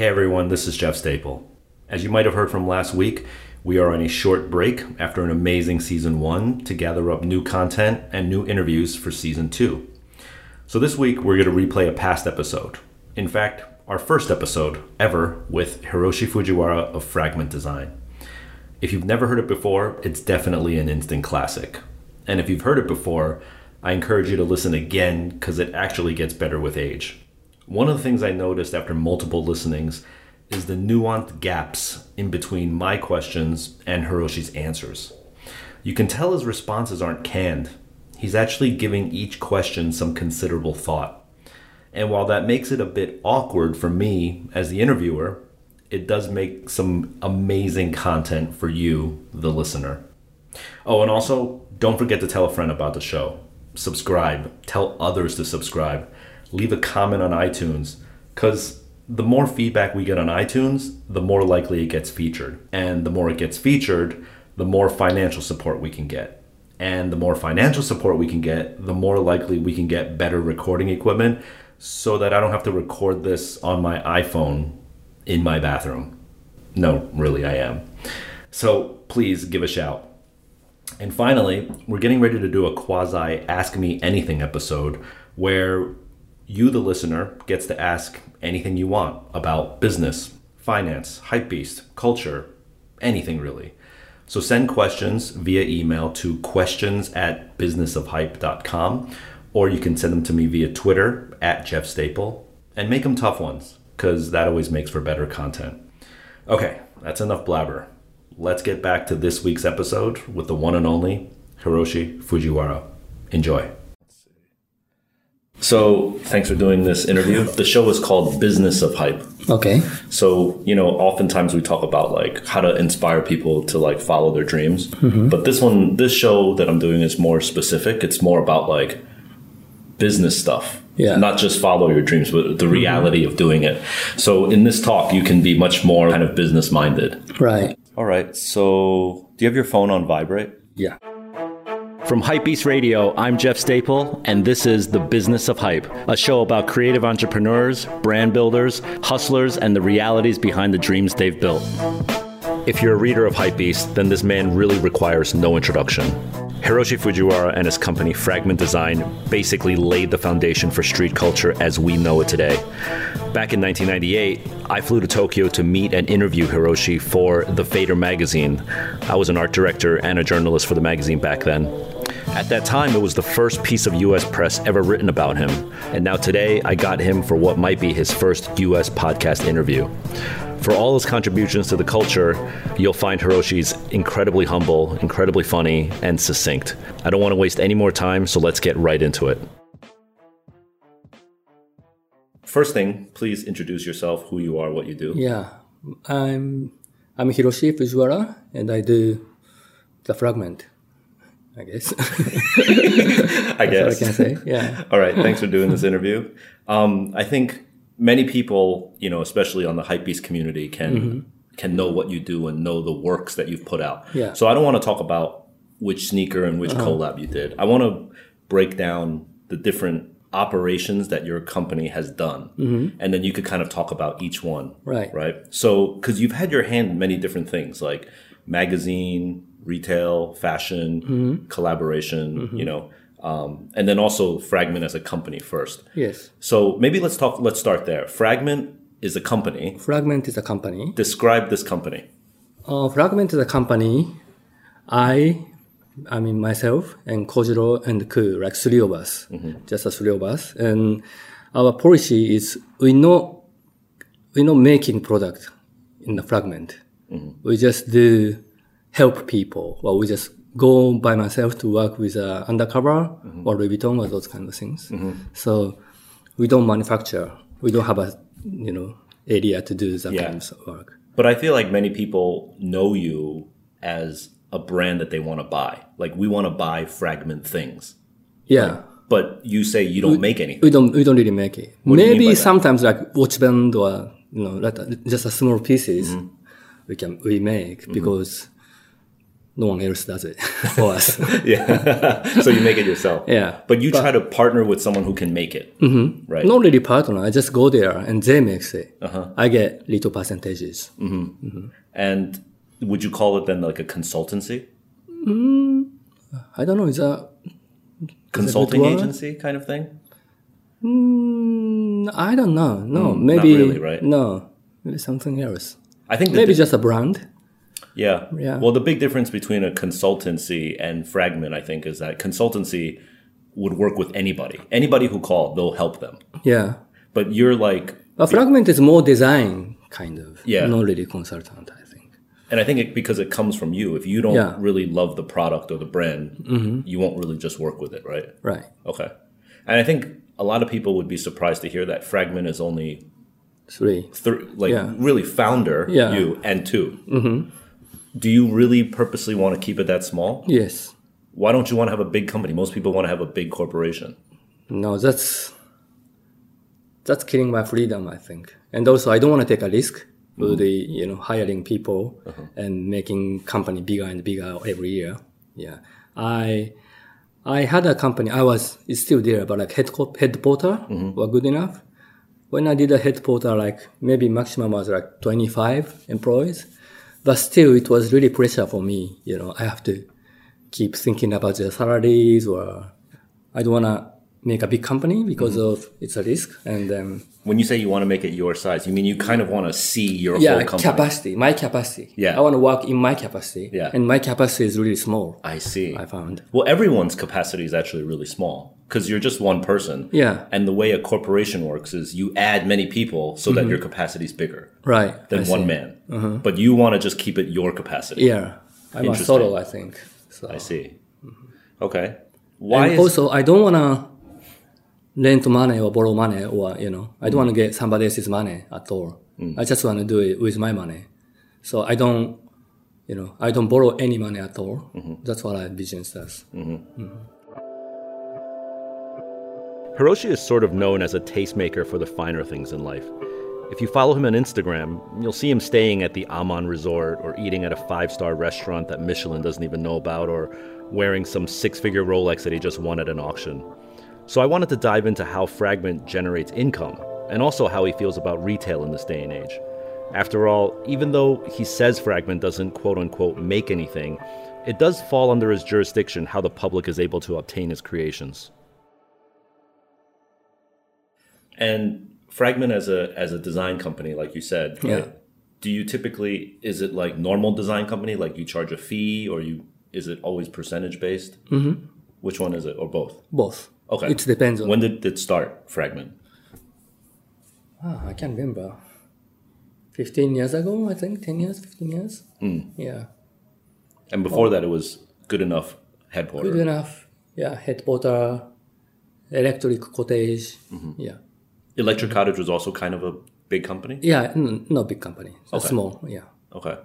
Hey everyone, this is Jeff Staple. As you might have heard from last week, we are on a short break after an amazing season one to gather up new content and new interviews for season two. So this week, we're going to replay a past episode. In fact, our first episode ever with Hiroshi Fujiwara of Fragment Design. If you've never heard it before, it's definitely an instant classic. And if you've heard it before, I encourage you to listen again because it actually gets better with age. One of the things I noticed after multiple listenings is the nuanced gaps in between my questions and Hiroshi's answers. You can tell his responses aren't canned. He's actually giving each question some considerable thought. And while that makes it a bit awkward for me as the interviewer, it does make some amazing content for you, the listener. Oh, and also, don't forget to tell a friend about the show. Subscribe, tell others to subscribe, leave a comment on iTunes, because the more feedback we get on iTunes, the more likely it gets featured. And the more it gets featured, the more financial support we can get. And the more financial support we can get, the more likely we can get better recording equipment so that I don't have to record this on my iPhone in my bathroom. No, really, I am. So please give a shout. And finally, we're getting ready to do a quasi Ask Me Anything episode where you, the listener, gets to ask anything you want about business, finance, hypebeast, culture, anything really. So send questions via email to questions at businessofhype.com or you can send them to me via Twitter at Jeff Staple and make them tough ones because that always makes for better content. Okay, that's enough blabber. Let's get back to this week's episode with the one and only Hiroshi Fujiwara. Enjoy. So, thanks for doing this interview. The show is called Business of Hype. Okay. So, you know, oftentimes we talk about like how to inspire people to like follow their dreams. Mm-hmm. But this one, this show that I'm doing is more specific. It's more about like business stuff. Yeah. Not just follow your dreams, but the reality mm-hmm. of doing it. So in this talk, you can be much more kind of business minded. Right. All right. So do you have your phone on vibrate? Yeah. From Hypebeast Radio, I'm Jeff Staple, and this is The Business of Hype, a show about creative entrepreneurs, brand builders, hustlers, and the realities behind the dreams they've built. If you're a reader of Hypebeast, then this man really requires no introduction. Hiroshi Fujiwara and his company Fragment Design basically laid the foundation for street culture as we know it today. Back in 1998, I flew to Tokyo to meet and interview Hiroshi for The Fader magazine. I was an art director and a journalist for the magazine back then. At that time, it was the first piece of US press ever written about him. And now today, I got him for what might be his first US podcast interview. For all his contributions to the culture, you'll find Hiroshi's incredibly humble, incredibly funny, and succinct. I don't want to waste any more time, so let's get right into it. First thing, please introduce yourself, who you are, what you do. Yeah, I'm I'm Hiroshi Fujiwara, and I do the fragment. I guess. I guess. I can say. Yeah. All right. Thanks for doing this interview. Um, I think many people, you know, especially on the hypebeast community, can mm-hmm. can know what you do and know the works that you've put out. Yeah. So I don't want to talk about which sneaker and which uh-huh. collab you did. I want to break down the different operations that your company has done, mm-hmm. and then you could kind of talk about each one. Right. Right. So because you've had your hand in many different things like magazine, retail, fashion, mm-hmm. collaboration. Mm-hmm. You know um, and then also Fragment as a company first. Yes. So maybe let's talk. Let's start there. Fragment is a company. Fragment is a company. Describe this company. Uh, Fragment is a company. I, I mean myself and Kojiro and Ku, like three of us, mm-hmm. just the three of us, and our policy is we know we know making product in the Fragment. Mm-hmm. We just do help people, or we just go by myself to work with uh, undercover mm-hmm. or Louis Vuitton or those kind of things. Mm-hmm. So we don't manufacture. We don't have a you know area to do that yeah. kind of work. But I feel like many people know you as a brand that they want to buy. Like we want to buy fragment things. Yeah. Like, but you say you don't we, make anything. We don't. We don't really make it. What Maybe sometimes like watch band or you know like just a small pieces mm-hmm. we can we make mm-hmm. because no one else does it for us. Yeah. so you make it yourself. Yeah. But you try to partner with someone who can make it. Mm-hmm. Right. Not really partner. I just go there and they make it. Uh-huh. I get little percentages. And would you call it then like a consultancy? I don't know. Is that Consulting word? agency kind of thing? Mm, I don't know. No, maybe really, right? No, maybe something else. I think Maybe the- just a brand. Yeah. Yeah. Well, the big difference between a consultancy and Fragment, I think, is that consultancy would work with anybody. Anybody who called, they'll help them. Yeah, But you're like, a fragment is more design kind of. Yeah. not really consultant. I think. and I think it, because it comes from you, if you don't Yeah. really love the product or the brand, you won't really just work with it, right? Right. Okay. And I think a lot of people would be surprised to hear that Fragment is only Three. three, like Yeah. really founder, Yeah. you, and 2 Mm-hmm. Do you really purposely want to keep it that small? Yes. Why don't you want to have a big company? Most people want to have a big corporation. No, that's that's killing my freedom. I think, and also I don't want to take a risk with the you know hiring people uh-huh. and making company bigger and bigger every year. Yeah, I I had a company. I was it's still there, but like head head porter mm-hmm. were good enough. When I did a head porter, like maybe maximum was like 25 employees, but still it was really pressure for me. You know, I have to keep thinking about the salaries or I don't want to make a big company because of it's a risk and um, When you say you want to make it your size, you mean you kind of want to see your yeah whole company. capacity my capacity Yeah. I want to work in my capacity Yeah. and my capacity is really small I see. I found Well, everyone's capacity is actually really small because you're just one person. Yeah. And the way a corporation works is you add many people so that your capacity is bigger right than Mm-hmm. I one see. Uh-huh. Man. But you want to just keep it your capacity. yeah I'm a Interesting. solo I think so I see. Mm-hmm. Okay. Why and is also I don't want to lend money or borrow money or you know I don't want to mm. get somebody else's money at all mm. I just want to do it with my money so I don't you know I don't borrow any money at all mm-hmm. that's what I business does Hiroshi is sort of known as a tastemaker for the finer things in life. If you follow him on Instagram, you'll see him staying at the Aman Resort or eating at a five star restaurant that Michelin doesn't even know about or wearing some six figure Rolex that he just won at an auction. So I wanted to dive into how Fragment generates income and also how he feels about retail in this day and age. After all, even though he says Fragment doesn't quote unquote make anything, it does fall under his jurisdiction how the public is able to obtain his creations. And Fragment as a as a design company, like you said. Yeah. Do you typically is it like normal design company, like you charge a fee, or you is it always percentage based? Mm-hmm. Which one is it, or both? both Okay. it depends on When did it start? Fragment. Ah, I can't remember. 15 years ago, I think. 10 years, 15 years. Hmm. Yeah. And before that, it was good enough headquarters. Good enough. Yeah. Head porter, electric cottage. Mm-hmm. Yeah. Electric Cottage was also kind of a big company. Yeah. n- not big company. Okay. Small. Yeah. Okay.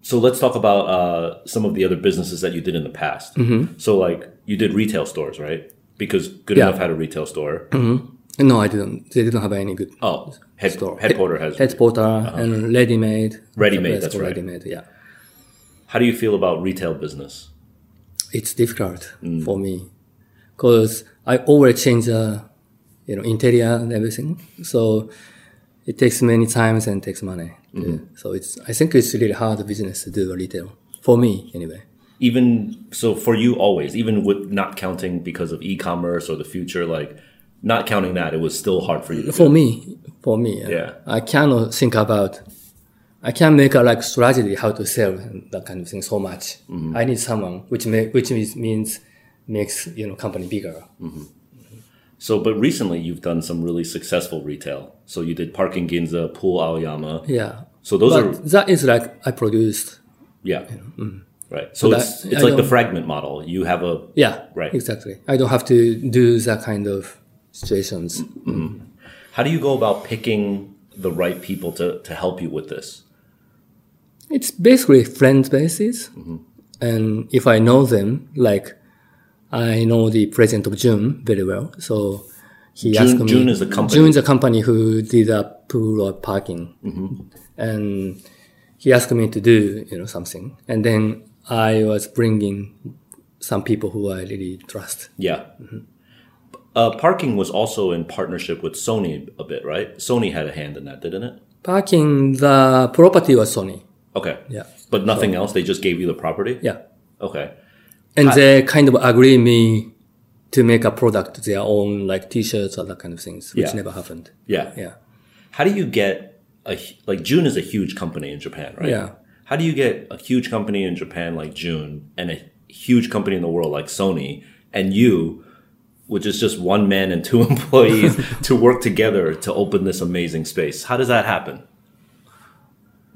So let's talk about uh, some of the other businesses that you did in the past. So, like, you did retail stores, right? Because Good Mm-hmm. Yeah. Enough had a retail store. No, I didn't. They didn't have any good Oh, head, store. head porter has. Head porter and ready-made. Ready-made, that's right. Ready-made, yeah. How do you feel about retail business? It's difficult Mm. for me because I always change the, you know, interior and everything. So it takes many times and takes money. Mm-hmm. So it's, I think it's really hard business to do retail for me anyway. Even so, for you, always, even with not counting because of e-commerce or the future, like not counting that, it was still hard for you. To do. For me, for me, uh, Yeah. I cannot think about, I can't make a like strategy how to sell that kind of thing so much. Mm-hmm. I need someone which make, which means, means makes you know company bigger. So, but recently you've done some really successful retail. So you did Parking Ginza, Pool Aoyama. Yeah. So those but are that is like I produced. yeah, right. So But it's I- it's I like the fragment model. You have a Yeah. Right. Exactly. I don't have to do that kind of situations. How do you go about picking the right people to, to help you with this? It's basically friend basis. Mm-hmm. And if I know them, like I know the president of Jun very well. So he Jun- asked me. Jun is the company? Jun is a company who did a pool or parking. Mm-hmm. And he asked me to do, you know, something. And then I was bringing some people who I really trust. Yeah. Uh, parking was also in partnership with Sony a bit, right? Sony had a hand in that, didn't it? Parking, the property was Sony. Okay. Yeah. But nothing else. They just gave you the property. Yeah. Okay. And they kind of agree me to make a product, their own like t-shirts or that kind of things, which Yeah. never happened. Yeah. Yeah. How do you get a like Jun is a huge company in Japan, right? Yeah. How do you get a huge company in Japan like Jun and a huge company in the world like Sony and you, which is just one man and two employees, to work together to open this amazing space? How does that happen?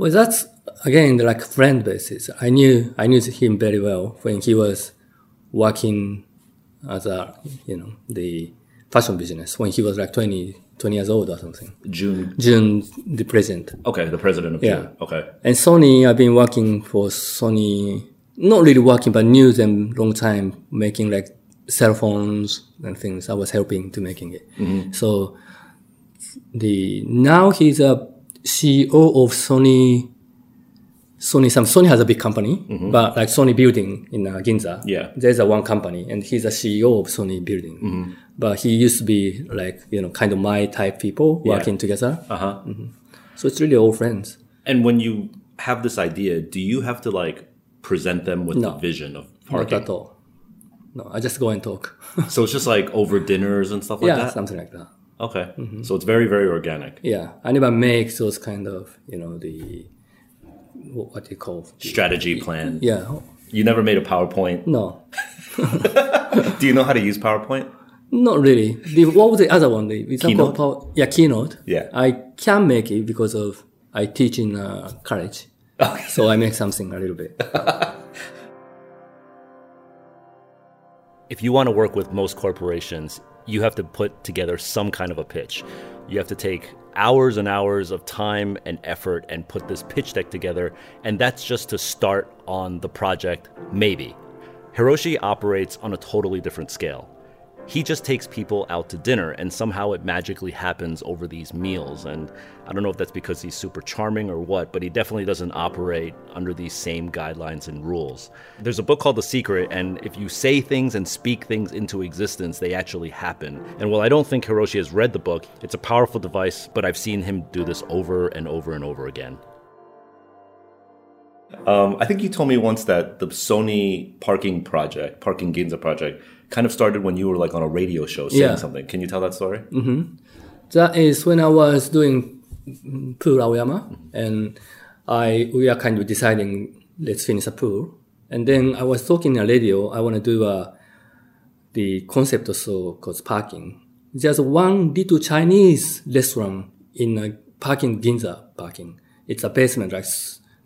Well, that's again like friend basis. I knew I knew him very well when he was working as a you know the fashion business when he was like 20, 20 years old or something. Jun. Jun, the president. Okay, the president of Yeah. Jun. Okay. And Sony, I've been working for Sony, not really working, but knew them long time, making like cell phones and things. I was helping to making it. Mm-hmm. So the now he's a CEO of Sony. Sony, some Sony has a big company, but like Sony Building in uh, Ginza. Yeah. there's a one company, and he's a CEO of Sony Building. But he used to be like you know kind of my type people working together. Uh huh. So it's really all friends. And when you have this idea, do you have to like present them with the vision of Not parking? at all. No, I just go and talk. So it's just like over dinners and stuff like yeah, that? Yeah, something like that. Okay. So it's very, very organic. Yeah, I never make those kind of you know the what, what do you call Strategy plan. yeah You never made a PowerPoint. no Do you know how to use PowerPoint? not really. The, what was the other one? The it's not Keynote? Power- yeah keynote. Yeah. I can make it because of I teach in uh, college, Okay. so I make something a little bit. If you want to work with most corporations, you have to put together some kind of a pitch. You have to take hours and hours of time and effort and put this pitch deck together, and that's just to start on the project, maybe. Hiroshi operates on a totally different scale. He just takes people out to dinner, and somehow it magically happens over these meals. And I don't know if that's because he's super charming or what, but he definitely doesn't operate under these same guidelines and rules. There's a book called The Secret, and if you say things and speak things into existence, they actually happen. And while I don't think Hiroshi has read the book, it's a powerful device, but I've seen him do this over and over and over again. Um, I think you told me once that the Sony parking project, Parking Ginza project, kind of started when you were like on a radio show saying Yeah. something. Can you tell that story? Mm-hmm. That is when I was doing pool Aoyama, and I we are kind of deciding let's finish a pool, and then I was talking on radio. I want to do a the concept also called parking. There's one little Chinese restaurant in a parking Ginza parking. It's a basement like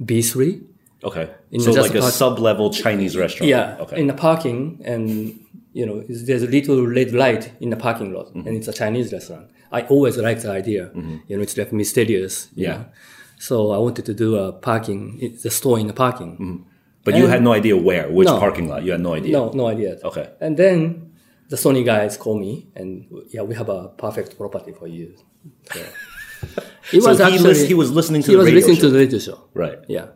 B three. Okay. In so like a sub-level Chinese restaurant. Yeah, Okay. in the parking, and you know, there's a little red light in the parking lot, Mm-hmm. and it's a Chinese restaurant. I always liked the idea. You know, it's like mysterious. Yeah. know. So I wanted to do a parking, the store in the parking. but you had no idea where, which No. parking lot. You had no idea. No, no idea. Okay. And then the Sony guys call me, and yeah, we have a perfect property for you. So, it So he, lis- he was listening to he the was listening show. to the radio show. Right. Yeah.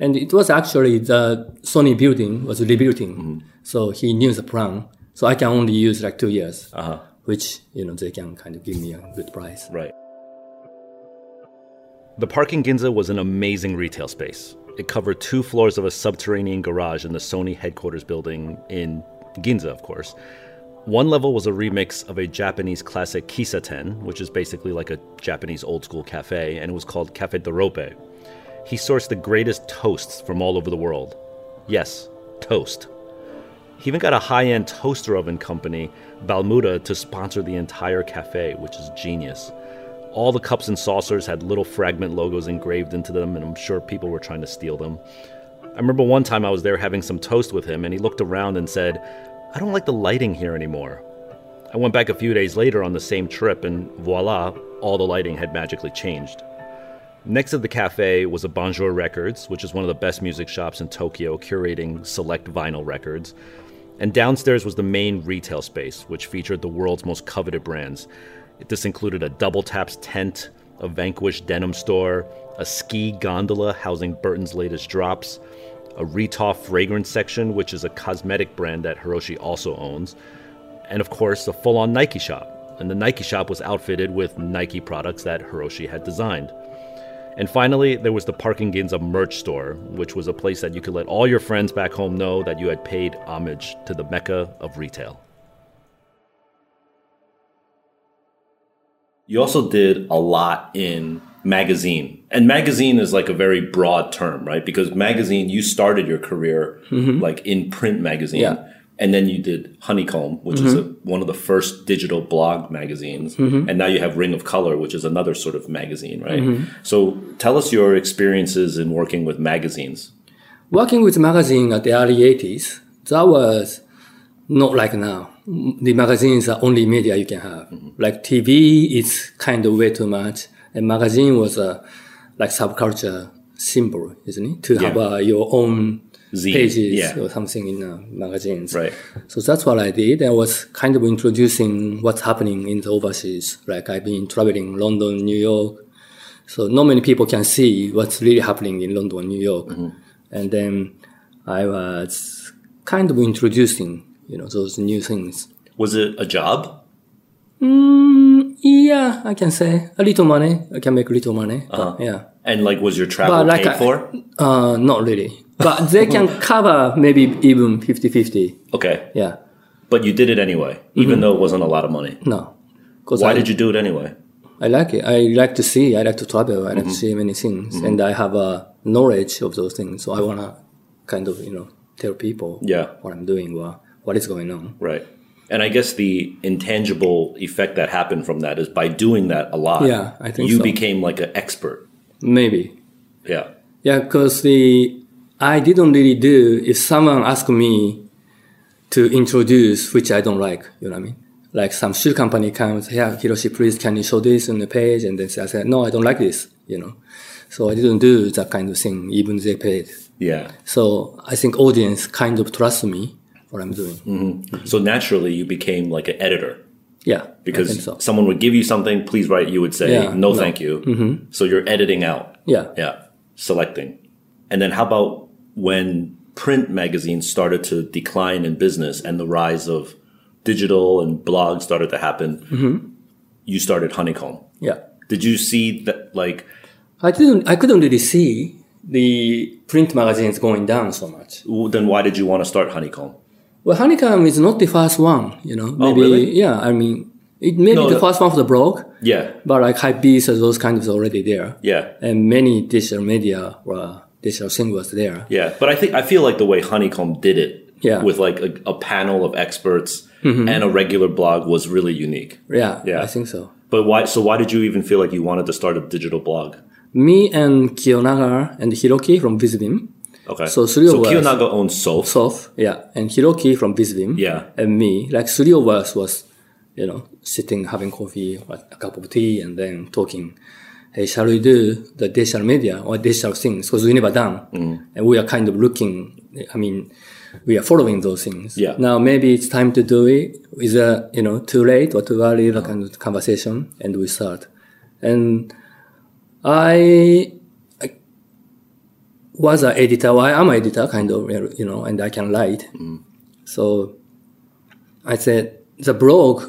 And it was actually the Sony building was rebuilding. Mm-hmm. So he knew the plan. So I can only use like two years, Uh-huh. which, you know, they can kind of give me a good price. Right. The Parking Ginza was an amazing retail space. It covered two floors of a subterranean garage in the Sony headquarters building in Ginza, of course. One level was a remix of a Japanese classic kissaten, which is basically like a Japanese old school cafe, and it was called Cafe Dorope. He sourced the greatest toasts from all over the world. Yes, toast. He even got a high end toaster oven company, Balmuda, to sponsor the entire cafe, which is genius. All the cups and saucers had little fragment logos engraved into them, and I'm sure people were trying to steal them. I remember one time I was there having some toast with him, and he looked around and said, I don't like the lighting here anymore. I went back a few days later on the same trip, and voila, all the lighting had magically changed. Next to the cafe was a Bonjour Records, which is one of the best music shops in Tokyo, curating select vinyl records. And downstairs was the main retail space, which featured the world's most coveted brands. This included a WTaps tent, a Vanquish denim store, a ski gondola housing Burton's latest drops, a Retaw fragrance section, which is a cosmetic brand that Hiroshi also owns, and of course, a full on Nike shop. And the Nike shop was outfitted with Nike products that Hiroshi had designed. And finally, there was the Parking Ginza merch store, which was a place that you could let all your friends back home know that you had paid homage to the mecca of retail. You also did a lot in magazine. And magazine is like a very broad term, right? Because magazine, you started your career mm-hmm. like in print magazine. Yeah. And then you did Honeyee, which is a, mm-hmm. one of the first digital blog magazines. Mm-hmm. And now you have Ring of Color, which is another sort of magazine, right? Mm-hmm. So tell us your experiences in working with magazines. Working with magazine at the early 80s, that was not like now. The magazines are only media you can have. Like TV is kind of way too much. And magazine was a like subculture symbol, isn't it? To have uh, your own Zine, pages yeah. or something in uh, magazines. Right. So that's what I did. I was kind of introducing what's happening in the overseas. Like I've been traveling London, New York. So not many people can see what's really happening in London, New York. And then I was kind of introducing, you know, those new things. Was it a job? Mm, yeah, I can say a little money. I can make a little money. but yeah. And like, was your travel But like paid for? Uh, not really. But they can cover maybe even 50-50. Okay. Yeah. But you did it anyway, even mm-hmm. though it wasn't a lot of money. No. Why I, did you do it anyway? I like it. I like to see. I like to travel. I like to mm-hmm. see many things, mm-hmm. and I have a knowledge of those things. So I wanna kind of you know tell people Yeah. what I'm doing, what what is going on. Right. And I guess the intangible effect that happened from that is by doing that a lot. Yeah, I think you so. became like an expert. Maybe. Yeah. Yeah, because the I didn't really do if someone asked me to introduce, which I don't like. You know what I mean? Like some shoe company comes, yeah, Hiroshi, please can you show this on the page? And then I said, no, I don't like this. You know, so I didn't do that kind of thing, even they paid. Yeah. So I think audience kind of trust me what I'm doing. So naturally, you became like an editor Yeah, because so. someone would give you something, please write. You would say, Yeah, no, no. thank you. Mm-hmm. So you're editing out. Yeah, Yeah. Selecting. And then how about when print magazines started to decline in business and the rise of digital and blogs started to happen? Mm-hmm. You started Honeyee. yeah. Did you see that, like, I didn't. I couldn't really see the print magazines going down so much. then why did you want to start Honeyee? Well, Honeyee is not the first one, you know. Maybe, Oh, really? Yeah, I mean, it may No, be the first one for the blog, Yeah. but like Hypebeast and those kinds of already there. Yeah. And many digital media or digital was there. Yeah. But I think, I feel like the way Honeyee did it Yeah. with like a, a panel of experts mm-hmm. and a regular blog was really unique. Yeah, Yeah. I think so. But why, so why did you even feel like you wanted to start a digital blog? Me and Kiyonaga and Hiroki from Visvim, Okay. So three of us- Kiyonaga owns Soph. Soph, yeah, and Hiroki from Visvim, Yeah. and me, like three of us was, you know, sitting having coffee, a cup of tea, and then talking. Hey, shall we do the digital media or digital things? Because we never done, Mm. and we are kind of looking. I mean, we are following those things. Yeah. Now maybe it's time to do it. Is it you know too late or too early? That kind of conversation, and we start. And I was an editor. Well, I am an editor, kind of, you know, and I can write. So I said the blog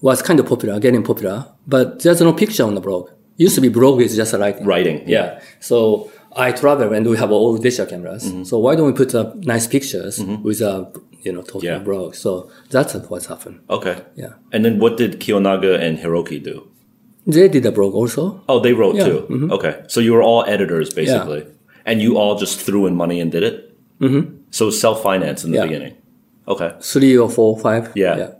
was kind of popular, getting popular, but there's no picture on the blog. Used to be blog is just writing. Writing. Yeah. So I travel and we have all digital cameras. Mm-hmm. So why don't we put up nice pictures with a, you know, talking Yeah. blog? So that's what's happened. Okay. Yeah. And then what did Kiyonaga and Hiroki do? They did a blog also. Oh, they wrote Yeah, mm-hmm. too. Okay. So you were all editors basically. And you all just threw in money and did it? Mm-hmm. So self finance in the Yeah. beginning. Okay. Three or four, five. Yeah.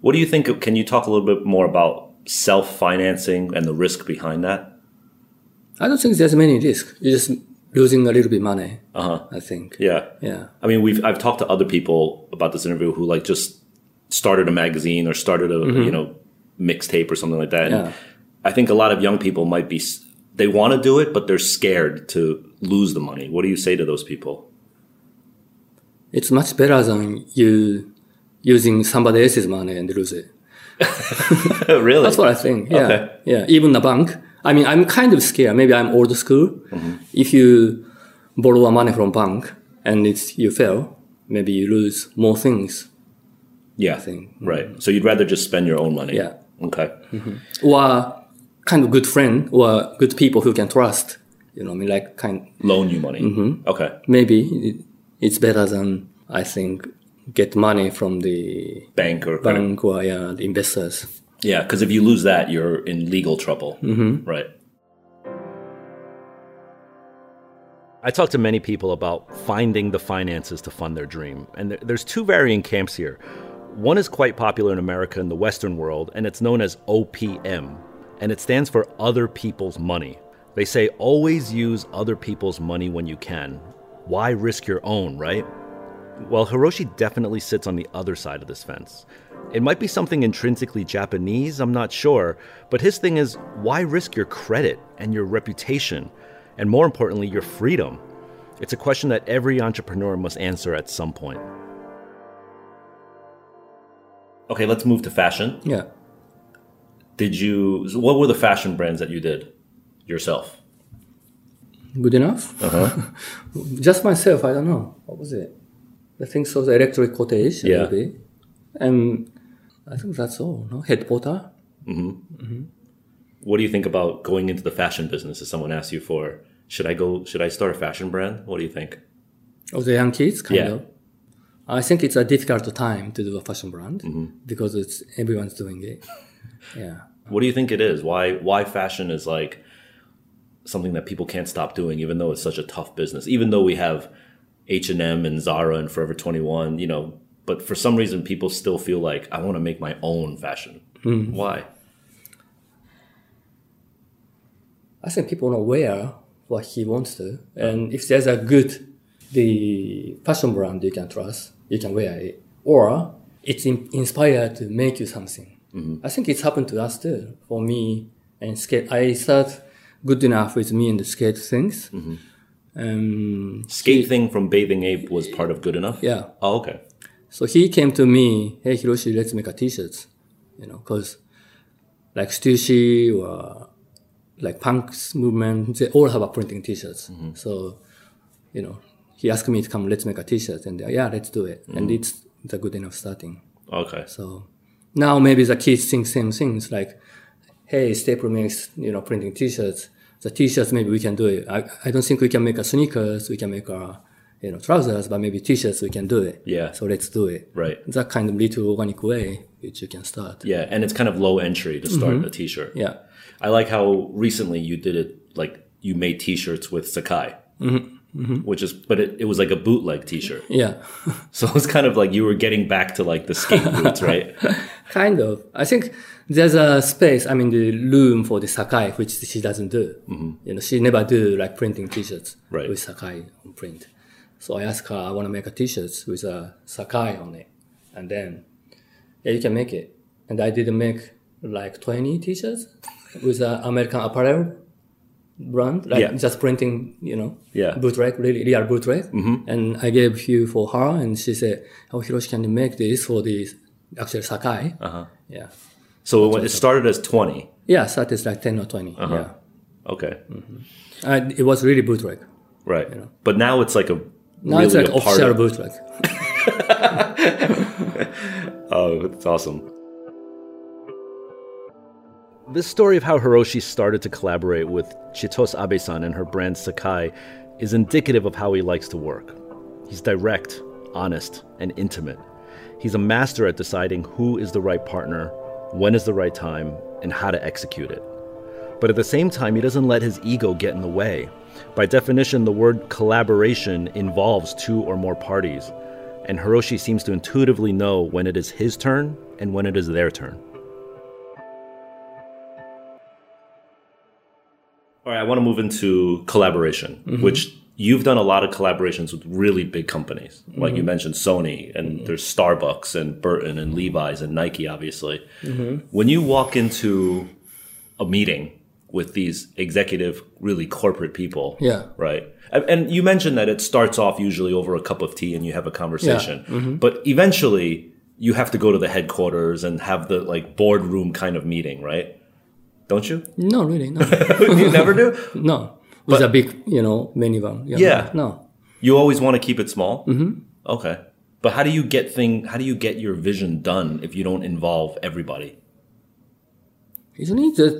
What do you think? Can you talk a little bit more about self financing and the risk behind that? I don't think there's many risk. You're just losing a little bit money. Uh huh. I think. Yeah. Yeah. I mean, we've I've talked to other people about this interview who like just started a magazine or started a you know mixtape or something like that. And Mm-hmm. Yeah. I think a lot of young people might be they want to do it, but they're scared to lose the money. What do you say to those people? It's much better than you using somebody else's money and lose it. really? That's what I think. Yeah. Okay. Yeah. Even the bank. I mean, I'm kind of scared. Maybe I'm old school. Mm-hmm. If you borrow a money from bank and it's you fail, maybe you lose more things. Yeah. I think. Right. So you'd rather just spend your own money. Yeah. Okay. Or kind of good friend or good people who can trust. You know, I mean, like kind Loan you money. Mm-hmm. Okay. maybe it- it's better than I think get money from the Bank or bank or yeah, the investors. Yeah, because if you lose that, you're in legal trouble. Mm-hmm. Right. I talked to many people about finding the finances to fund their dream, and there's two varying camps here. One is quite popular in America and the Western world, and it's known as OPM, and it stands for Other People's Money. They say always use other people's money when you can. Why risk your own, right? Well, Hiroshi definitely sits on the other side of this fence. It might be something intrinsically Japanese, I'm not sure, but his thing is why risk your credit and your reputation, and more importantly, your freedom? It's a question that every entrepreneur must answer at some point. Okay, let's move to fashion. Yeah. Did you, what were the fashion brands that you did yourself? Good enough? Uh-huh. Just myself, I don't know. What was it? I think so, the electric cottage, Yeah. maybe. And I think that's all, no? Head porter. What do you think about going into the fashion business if someone asks you for, should I go, should I start a fashion brand? What do you think? Of the young kids, kind Yeah. of. I think it's a difficult time to do a fashion brand Mm-hmm. because it's everyone's doing it. yeah. What do you think it is? Why why fashion is like something that people can't stop doing, even though it's such a tough business. Even though we have H and M and Zara and Forever Twenty One, you know, but for some reason people still feel like I want to make my own fashion. Hmm. Why? I think people want to wear what he wants to. And if there's a good the fashion brand you can trust, you can wear it. Or it's in, inspired to make you something. Mm-hmm. I think it's happened to us too. For me and skate, I start good enough with me and the skate things. Mm-hmm. Um, Sk8thing from Bathing Ape was part of Good Enough. yeah. Oh, okay. So he came to me, hey Hiroshi, let's make a t-shirt, you know, cause like Stussy or like punks movement, they all have a printing t-shirts. So, you know, he asked me to come, let's make a t-shirt and uh, yeah, let's do it. And it's, the good enough starting. Okay. So now maybe the kids think same things like, hey, Staple makes, you know, printing t-shirts. The t-shirts, maybe we can do it. I, I don't think we can make a sneakers, we can make a, you know, trousers, but maybe t-shirts, we can do it. Yeah. So let's do it. Right. That kind of little organic way which you can start. Yeah, and it's kind of low entry to start mm-hmm. a t-shirt. Yeah. I like how recently you did it like you made t-shirts with Sacai. Mm-hmm. Mm-hmm. Which is, but it, it was like a bootleg t-shirt. Yeah. So it's kind of like you were getting back to like the skate boots, right? kind of. I think there's a space, I mean, the room for the Sacai, which she doesn't do. You know, she never do like printing t-shirts Right. with Sacai on print. So I asked her, I want to make a t-shirt with a Sacai on it. And then, yeah, you can make it. And I did make like 20 t-shirts with an American apparel brand, like Yeah. just printing, you know, Yeah. bootleg, really real bootleg. And I gave few for her, and she said, "Oh, Hiroshi, can you make this for the actual Sacai?" Uh-huh. Yeah, So it, it started as 20. yeah. So that is like ten or 20 Uh-huh. Yeah, Okay. and it was really bootleg. Right. But now it's like a Now really it's like a part official of- bootleg. Oh, it's awesome. This story of how Hiroshi started to collaborate with Chitose Abe-san and her brand Sacai is indicative of how he likes to work. He's direct, honest, and intimate. He's a master at deciding who is the right partner, when is the right time, and how to execute it. But at the same time, he doesn't let his ego get in the way. By definition, the word collaboration involves two or more parties, and Hiroshi seems to intuitively know when it is his turn and when it is their turn. All right, I want to move into collaboration, mm-hmm. which you've done a lot of collaborations with really big companies. Like you mm-hmm. mentioned Sony, and mm-hmm. there's Starbucks and Burton and Levi's and Nike, obviously. Mm-hmm. When you walk into a meeting with these executive, really corporate people, Yeah. right? And- And you mentioned that it starts off usually over a cup of tea and you have a conversation, but eventually you have to go to the headquarters and have the like boardroom kind of meeting, right? Don't you? No, really, no, you never do? no. With a big, you know, minivan. you know. Yeah. No. You always want to keep it small. Mm-hmm. Okay, but how do you get thing? How do you get your vision done if you don't involve everybody? Isn't it that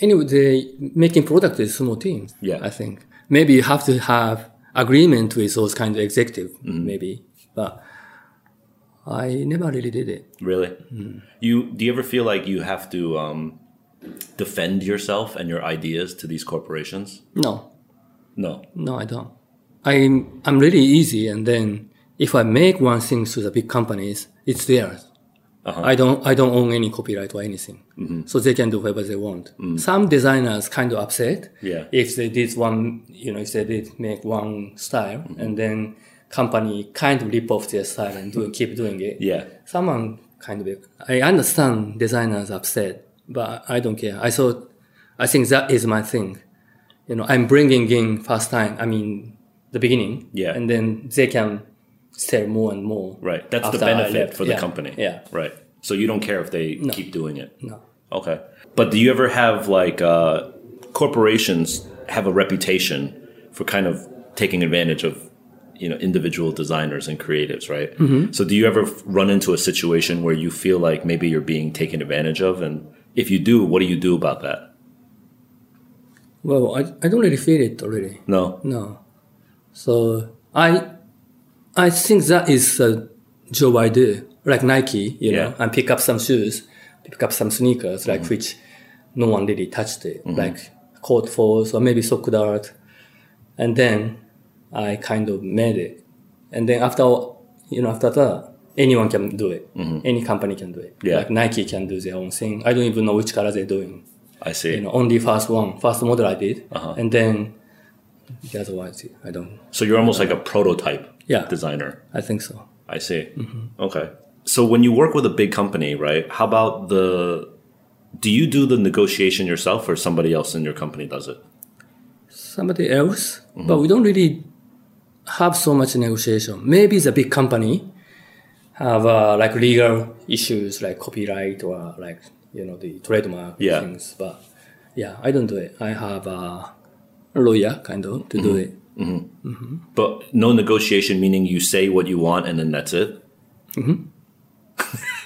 anyway the making product is small team. Yeah. I think. Maybe you have to have agreement with those kind of executive, Mm-hmm. maybe. But I never really did it. Really? You do you ever feel like you have to um, defend yourself and your ideas to these corporations? No. No. No, I don't. I'm I'm really easy, and then if I make one thing to the big companies, it's theirs. Uh-huh. I don't I don't own any copyright or anything, mm-hmm. so they can do whatever they want. Mm. Some designers kind of upset Yeah. if they did one, you know, if they did make one style, mm-hmm. and then company kind of rip off their style and do keep doing it. Yeah. Someone kind of I understand designers upset, but I don't care. I thought I think that is my thing. You know, I'm bringing in first time. I mean, the beginning. Yeah. And then they can sell more and more. Right. That's the benefit for the Yeah. company. Yeah. Right. So you don't care if they keep doing it. No. Okay. But do you ever have like uh, corporations have a reputation for kind of taking advantage of you know individual designers and creatives, right? Mm-hmm. So do you ever run into a situation where you feel like maybe you're being taken advantage of, and if you do, what do you do about that? Well, I, I don't really feel it already. No. No. So I I think that is a job I do, like Nike, you Yeah. know, and pick up some shoes, pick up some sneakers, like mm-hmm. which no one really touched it, mm-hmm. like Court Force or maybe Sock Dart. And then I kind of made it. And then after, you know, after that, anyone can do it. Mm-hmm. Any company can do it. Yeah. Like Nike can do their own thing. I don't even know which color they're doing I see. you know, only first one, first model I did, Uh-huh. and then the other ones I don't. So you're almost like a prototype Yeah. designer. I think so. I see. Mm-hmm. Okay. So when you work with a big company, right? How about the? Do you do the negotiation yourself, or somebody else in your company does it? Somebody else, mm-hmm. but we don't really have so much negotiation. Maybe the big company have uh, like legal issues like copyright or like you know the trademark Yeah. things, but yeah, I don't do it. I have a lawyer kind of to do it. But no negotiation, meaning you say what you want and then that's it. Mm-hmm.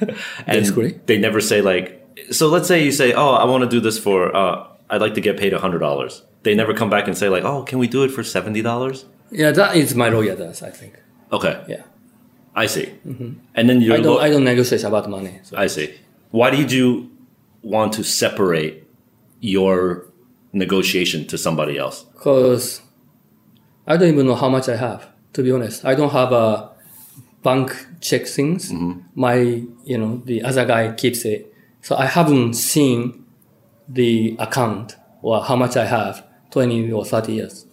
and Basically. they never say like. So let's say you say, "Oh, I want to do this for. Uh, I'd like to get paid hundred dollars." They never come back and say like, "Oh, can we do it for seventy dollars?" Yeah, that is my lawyer does. I think. Okay, Yeah, I see. And then you I don't. I don't negotiate about money. So. I see. Why did you want to separate your negotiation to somebody else? because I don't even know how much I have. To be honest, I don't have a bank check things. Mm-hmm. My, you know, the other guy keeps it, so I haven't seen the account or how much I have twenty or thirty years.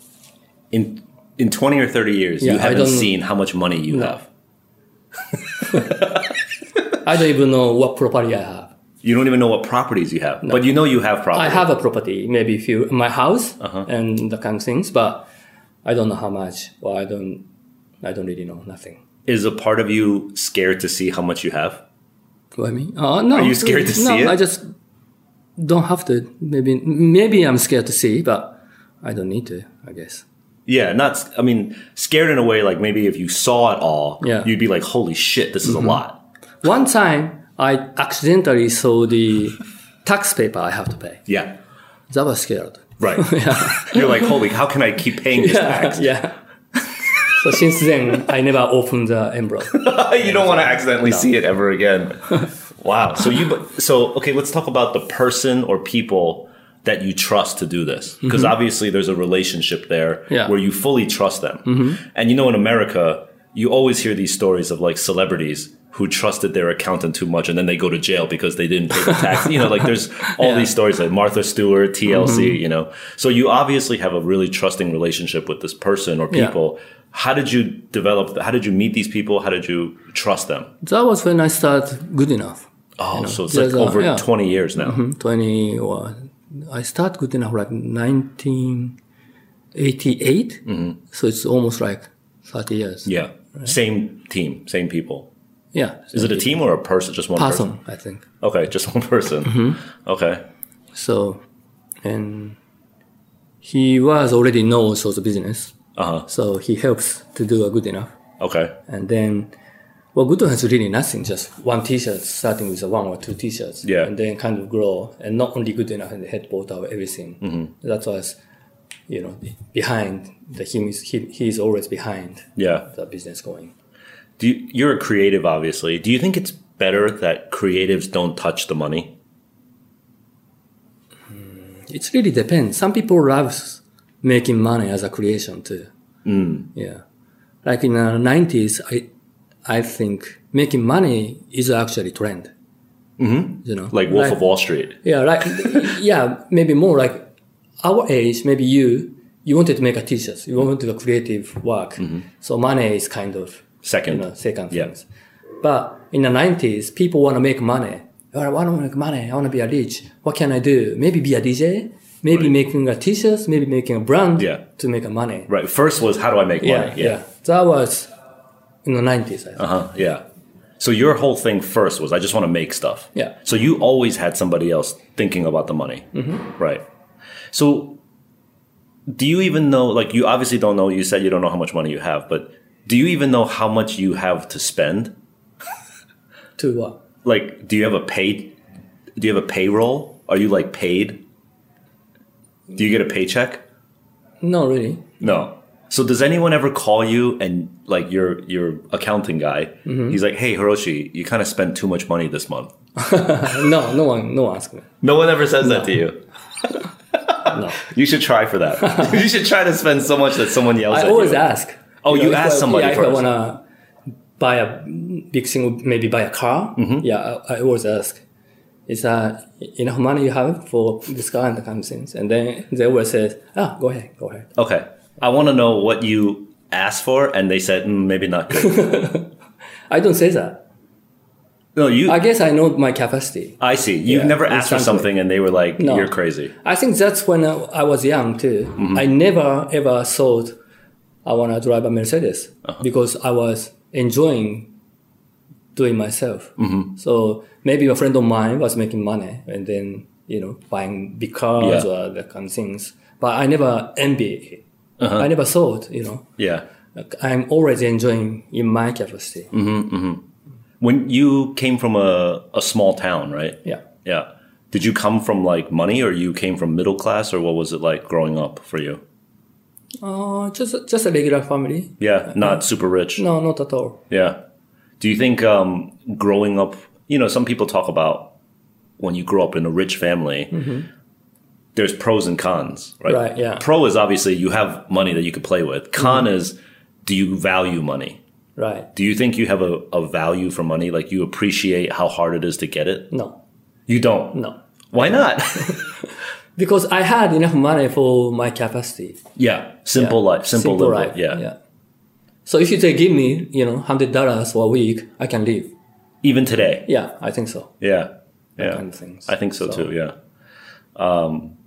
In in twenty or thirty years, Yeah, you haven't seen how much money you have. I don't even know what property I have. You don't even know what properties you have, but you know you have property. I have a property, maybe a few, my house Uh-huh. and the kind of things, but I don't know how much. Or I don't, I don't really know nothing. Is a part of you scared to see how much you have? What I mean? Uh, no. Are you scared to no, see it? I just don't have to. Maybe maybe I'm scared to see, but I don't need to. I guess. Yeah, not. I mean, scared in a way like maybe if you saw it all, Yeah. you'd be like, "Holy shit, this is a mm-hmm. lot." One time, I accidentally saw the tax paper I have to pay. Yeah, That was scared. right. You're like, "Holy, how can I keep paying this tax?" yeah. so since then, I never opened the envelope. you don't want to accidentally see it ever again. wow. So you so okay, let's talk about the person or people that you trust to do this mm-hmm. because obviously there's a relationship there Yeah. where you fully trust them. Mm-hmm. And you know in America, you always hear these stories of like celebrities who trusted their accountant too much and then they go to jail because they didn't pay the tax. you know, like there's all Yeah. these stories like Martha Stewart, TLC, mm-hmm. you know. So you obviously have a really trusting relationship with this person or Yeah. people. How did you develop how did you meet these people? How did you trust them? that was when I started good enough. Oh, so it's like a- over yeah. 20 years now. Mhm, Twenty or I started good enough like 1988. So it's almost like 30 years. Yeah. Same team, same people. Yeah. Is it a team or a person? Just one person? person? I think. Okay, just one person. Mm-hmm. Okay. So, and he was already knows of the business, Uh huh. so he helps to do a good enough. Okay. And then, well, Goodon has really nothing, just one T-shirt, starting with a one or two T-shirts, Yeah. and then kind of grow, and not only good enough, and the head bought out everything. Mm-hmm. That was, you know, behind the him is he he's always behind Yeah. the business going. Do you, you're a creative, obviously. Do you think it's better that creatives don't touch the money? It really depends. Some people love making money as a creation too. Mm. Yeah, like in the nineties, I I think making money is actually trend. Mm-hmm. You know, Like Wolf of Wall Street. Yeah, like yeah, maybe more like our age. Maybe you you wanted to make a t-shirt. You wanted to do a creative work. So money is kind of Second. you know second Yeah. things. But in the nineties, people want to make money. Oh, I want to make money. I want to be a rich. What can I do? Maybe be a DJ. Maybe making a t-shirt. Maybe making a brand Yeah. to make a money. Right. First was how do I make Yeah, money? Yeah. yeah, That was in the nineties. I think. Uh huh. Yeah. So your whole thing first was I just want to make stuff. Yeah. So you always had somebody else thinking about the money. Mm-hmm. Right. So do you even know, like, you obviously don't know, you said you don't know how much money you have, but do you even know how much you have to spend? To what? Like, do you have a pay, do you have a payroll? Are you like paid? Do you get a paycheck? No, really. No. So does anyone ever call you and like your your accounting guy? Mm-hmm. He's like, "Hey, Hiroshi, you kind of spent too much money this month." no, no one, no one asked me. No one ever says that to you. No. You should try for that. you should try to spend so much that someone yells I always you. ask. Oh, you if ask I- somebody yeah, If. I wanna buy a big single, maybe buy a car. Mm-hmm. Yeah, I, I always ask. Is that enough money you have for this car and the kind of things? And then they always say, "Ah, go ahead, go ahead." Okay, I want to know what you asked for, and they said mm, maybe not good. I don't say that. no, you. I guess I know my capacity. I see. You've Yeah, never asked for something, and they were like, No. "You're crazy." I think that's when I, was young too. Mm-hmm. I never ever thought I wanna drive a Mercedes Uh-huh. because I was enjoying doing myself. Mm-hmm. So maybe a friend of mine was making money and then you know buying big cars Yeah. or that kind of things. But I never envied it. Uh-huh. I never thought you know. Yeah. Like, I'm always enjoying in my capacity. Mm. When you came from a a small town, right? Yeah. Yeah. Did you come from like money, or you came from middle class, or what was it like growing up for you? Uh, just just a regular family. Yeah, not super rich. No, not at all. Yeah. Do you think um, growing up, you know, some people talk about when you grow up in a rich family, there's pros and cons, right? Right, yeah. Pro is obviously you have money that you could play with. Con is do you value money? Right. Do you think you have a, a value for money? Like you appreciate how hard it is to get it? No. You don't. No. Why not? Because I had enough money for my capacity. yeah. Simple Yeah. life. Simple, Simple life. Yeah. Yeah. So if you say give me, you know, hundred dollars for a week, I can live. Even today. Yeah, I think so. Yeah. Yeah. kind of things. I think so, too. Yeah. Um,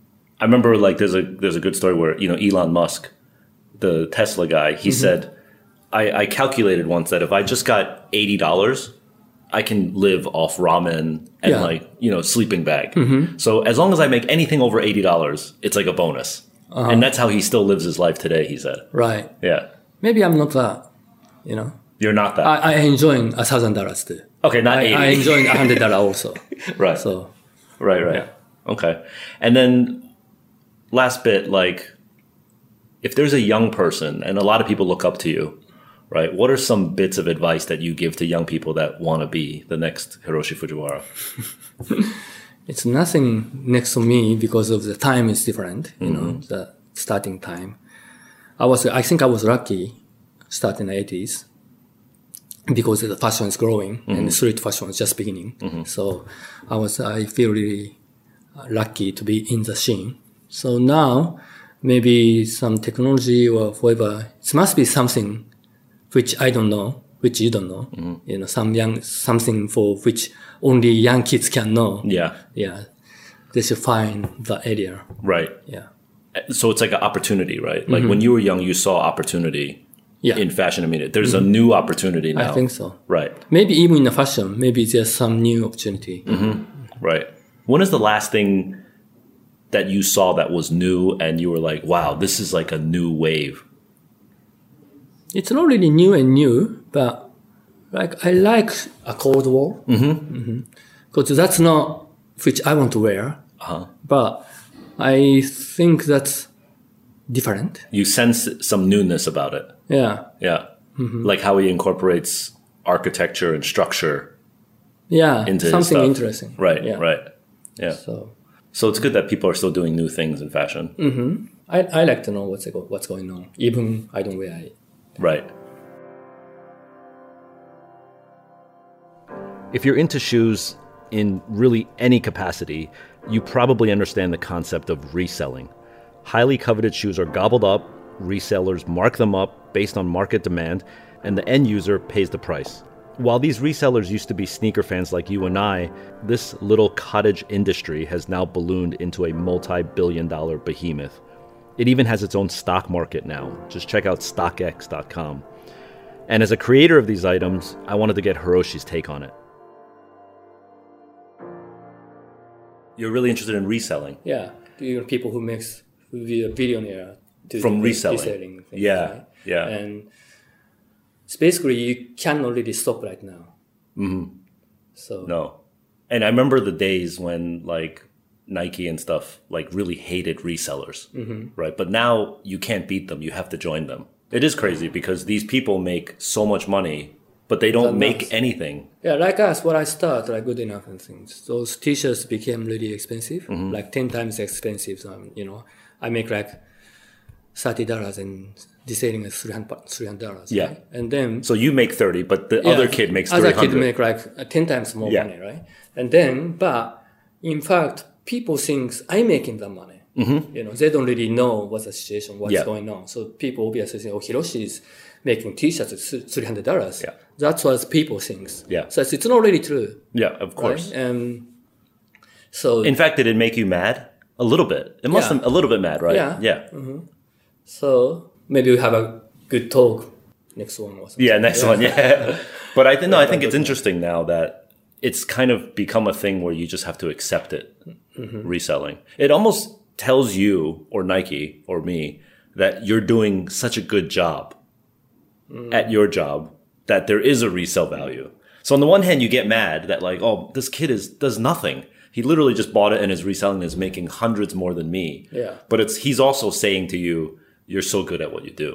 I remember like there's a there's a good story where you know Elon Musk, the Tesla guy, he Mm-hmm. said, I, I calculated once that if I just got eighty dollars, I can live off ramen and Yeah. Mm-hmm. like you know sleeping bag. So as long as I make anything over eighty dollars, it's like a bonus. Uh-huh. And that's how he still lives his life today. He said, Right. "Yeah, Maybe I'm not that. You know, you're not that I, I enjoying a thousand dollars too. okay." Not I, eighty, I enjoying a hundred dollar also. right? So Right, right. Okay. And then last bit, like if there's a young person and a lot of people look up to you, right? What are some bits of advice that you give to young people that want to be the next Hiroshi Fujiwara? it's nothing next to me because of the time is different. You know, Mm-hmm. the starting time. I was, I think I was lucky starting the eighties because the fashion is growing Mm-hmm. and the street fashion is just beginning. So I was, I feel really lucky to be in the scene. So now maybe some technology or whatever, it must be something which I don't know, which you don't know. Mm-hmm. You know, some young, something for which only young kids can know. Yeah. Yeah. They should find the area. Right. Yeah. Uh, so it's like an opportunity, right? Like mm-hmm. when you were young, you saw opportunity Yeah. in fashion I mean, There's a mm-hmm. new opportunity now. I think so. Right. Maybe even in the fashion, maybe there's some new opportunity. Mm-hmm. Right. When is the last thing that you saw that was new and you were like, wow, this is like a new wave? It's not really new and new, but like I like a Cold Wall. Mm-hmm. Because that's not which I want to wear. Uh-huh. But I think that's different. You sense some newness about it. Yeah. Yeah. Like how he incorporates architecture and structure Yeah. into his something interesting. Right, Yeah. right. Yeah. So So it's good that people are still doing new things in fashion. Mm-hmm. I, I like to know what's what's going on, even I don't wear it. Right. If you're into shoes in really any capacity, you probably understand the concept of reselling. Highly coveted shoes are gobbled up, resellers mark them up based on market demand, and the end user pays the price. While these resellers used to be sneaker fans like you and I, this little cottage industry has now ballooned into a multi billion dollar behemoth. It even has its own stock market now. Just check out StockX.com. And as a creator of these items, I wanted to get Hiroshi's take on it. You're really interested in reselling. Yeah, even people who makes who be a billionaire From do reselling. things, Yeah, right? yeah. and it's basically you cannot really stop right now. Mm-hmm. So No. And I remember the days when like Nike and stuff like really hated resellers, mm-hmm. right? But now you can't beat them. You have to join them. It is crazy because these people make so much money, but they don't make anything. yeah, like us, when I start like GoodEnough and things, those t-shirts became really expensive, Mm-hmm. like ten times expensive. So you know, I make like thirty dollars and selling is three hundred dollars. Yeah. right? and then So you make 30, but the Yeah, other kid makes other 300. kid make like uh, 10 times more Yeah. money right and then but in fact people think i'm making the money you know they don't really know what's the situation what's Mm-hmm. Yeah. going on so people obviously say oh hiroshi is making t-shirts at $300 Yeah. that's what people think Yeah. so it's, it's not really true yeah, of course. right? and so In fact, did it make you mad? A little bit. It must have a little bit mad, right? Yeah. Yeah. so maybe we have a good talk next one or something Yeah, next one. Yeah. but I think no, I think it's interesting now that it's kind of become a thing where you just have to accept it. Mm-hmm. Reselling. It almost tells you or Nike or me that you're doing such a good job mm. at your job that there is a resale value. So on the one hand, you get mad that like, oh, this kid is does nothing. He literally just bought it and is reselling. and Is making hundreds more than me. Yeah. But it's he's also saying to you, you're so good at what you do.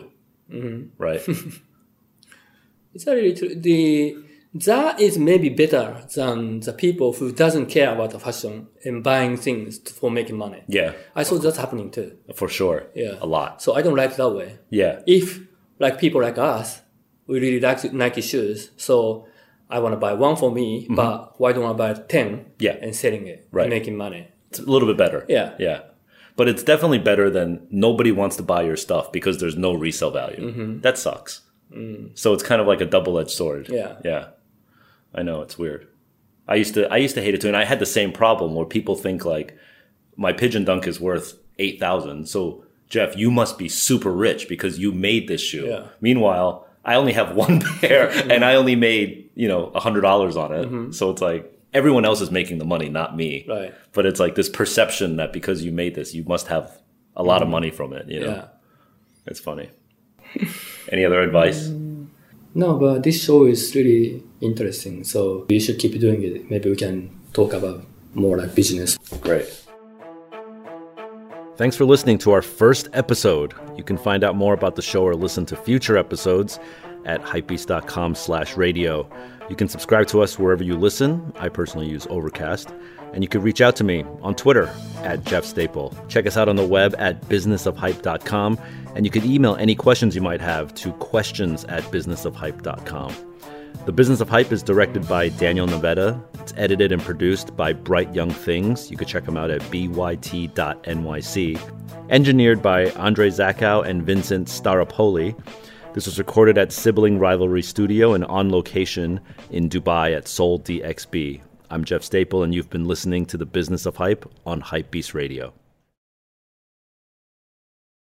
Right. It's really true. The that is maybe better than the people who doesn't care about the fashion and buying things for making money. yeah. I saw that's happening too. For sure. Yeah. A lot. So I don't like that way. Yeah. If like people like us, we really like Nike shoes, so I want to buy one for me, but why don't I buy ten? Mm-hmm. Yeah. and selling it, Right. and making money. It's a little bit better. Yeah. Yeah. But it's definitely better than nobody wants to buy your stuff because there's no resale value. Mm-hmm. That sucks. Mm. So it's kind of like a double edged sword. Yeah. Yeah. I know it's weird. I used to I used to hate it too, and I had the same problem where people think like my pigeon dunk is worth eight thousand. So Jeff, you must be super rich because you made this shoe. Yeah. Meanwhile, I only have one pair and mm-hmm. I only made, you know, a hundred dollars on it. Mm-hmm. So it's like everyone else is making the money, not me. Right. But it's like this perception that because you made this, you must have a lot of mm. money from it. You know, Yeah. it's funny. Any other advice? Um, no, but this show is really interesting, so we should keep doing it. Maybe we can talk about more like business. Great. Thanks for listening to our first episode. You can find out more about the show or listen to future episodes at hypebeast.com slash radio. You can subscribe to us wherever you listen. I personally use Overcast. And you can reach out to me on Twitter at Jeff Staple. Check us out on the web at businessofhype.com. And you can email any questions you might have to questions at businessofhype.com. The Business of Hype is directed by Daniel Navetta. It's edited and produced by Bright Young Things. You can check them out at byt.nyc. Engineered by Andre Zakow and Vincent Staropoli. This was recorded at Sibling Rivalry Studio and on location in Dubai at Sole DXB. I'm Jeff Staple, and you've been listening to The Business of Hype on Hypebeast Radio.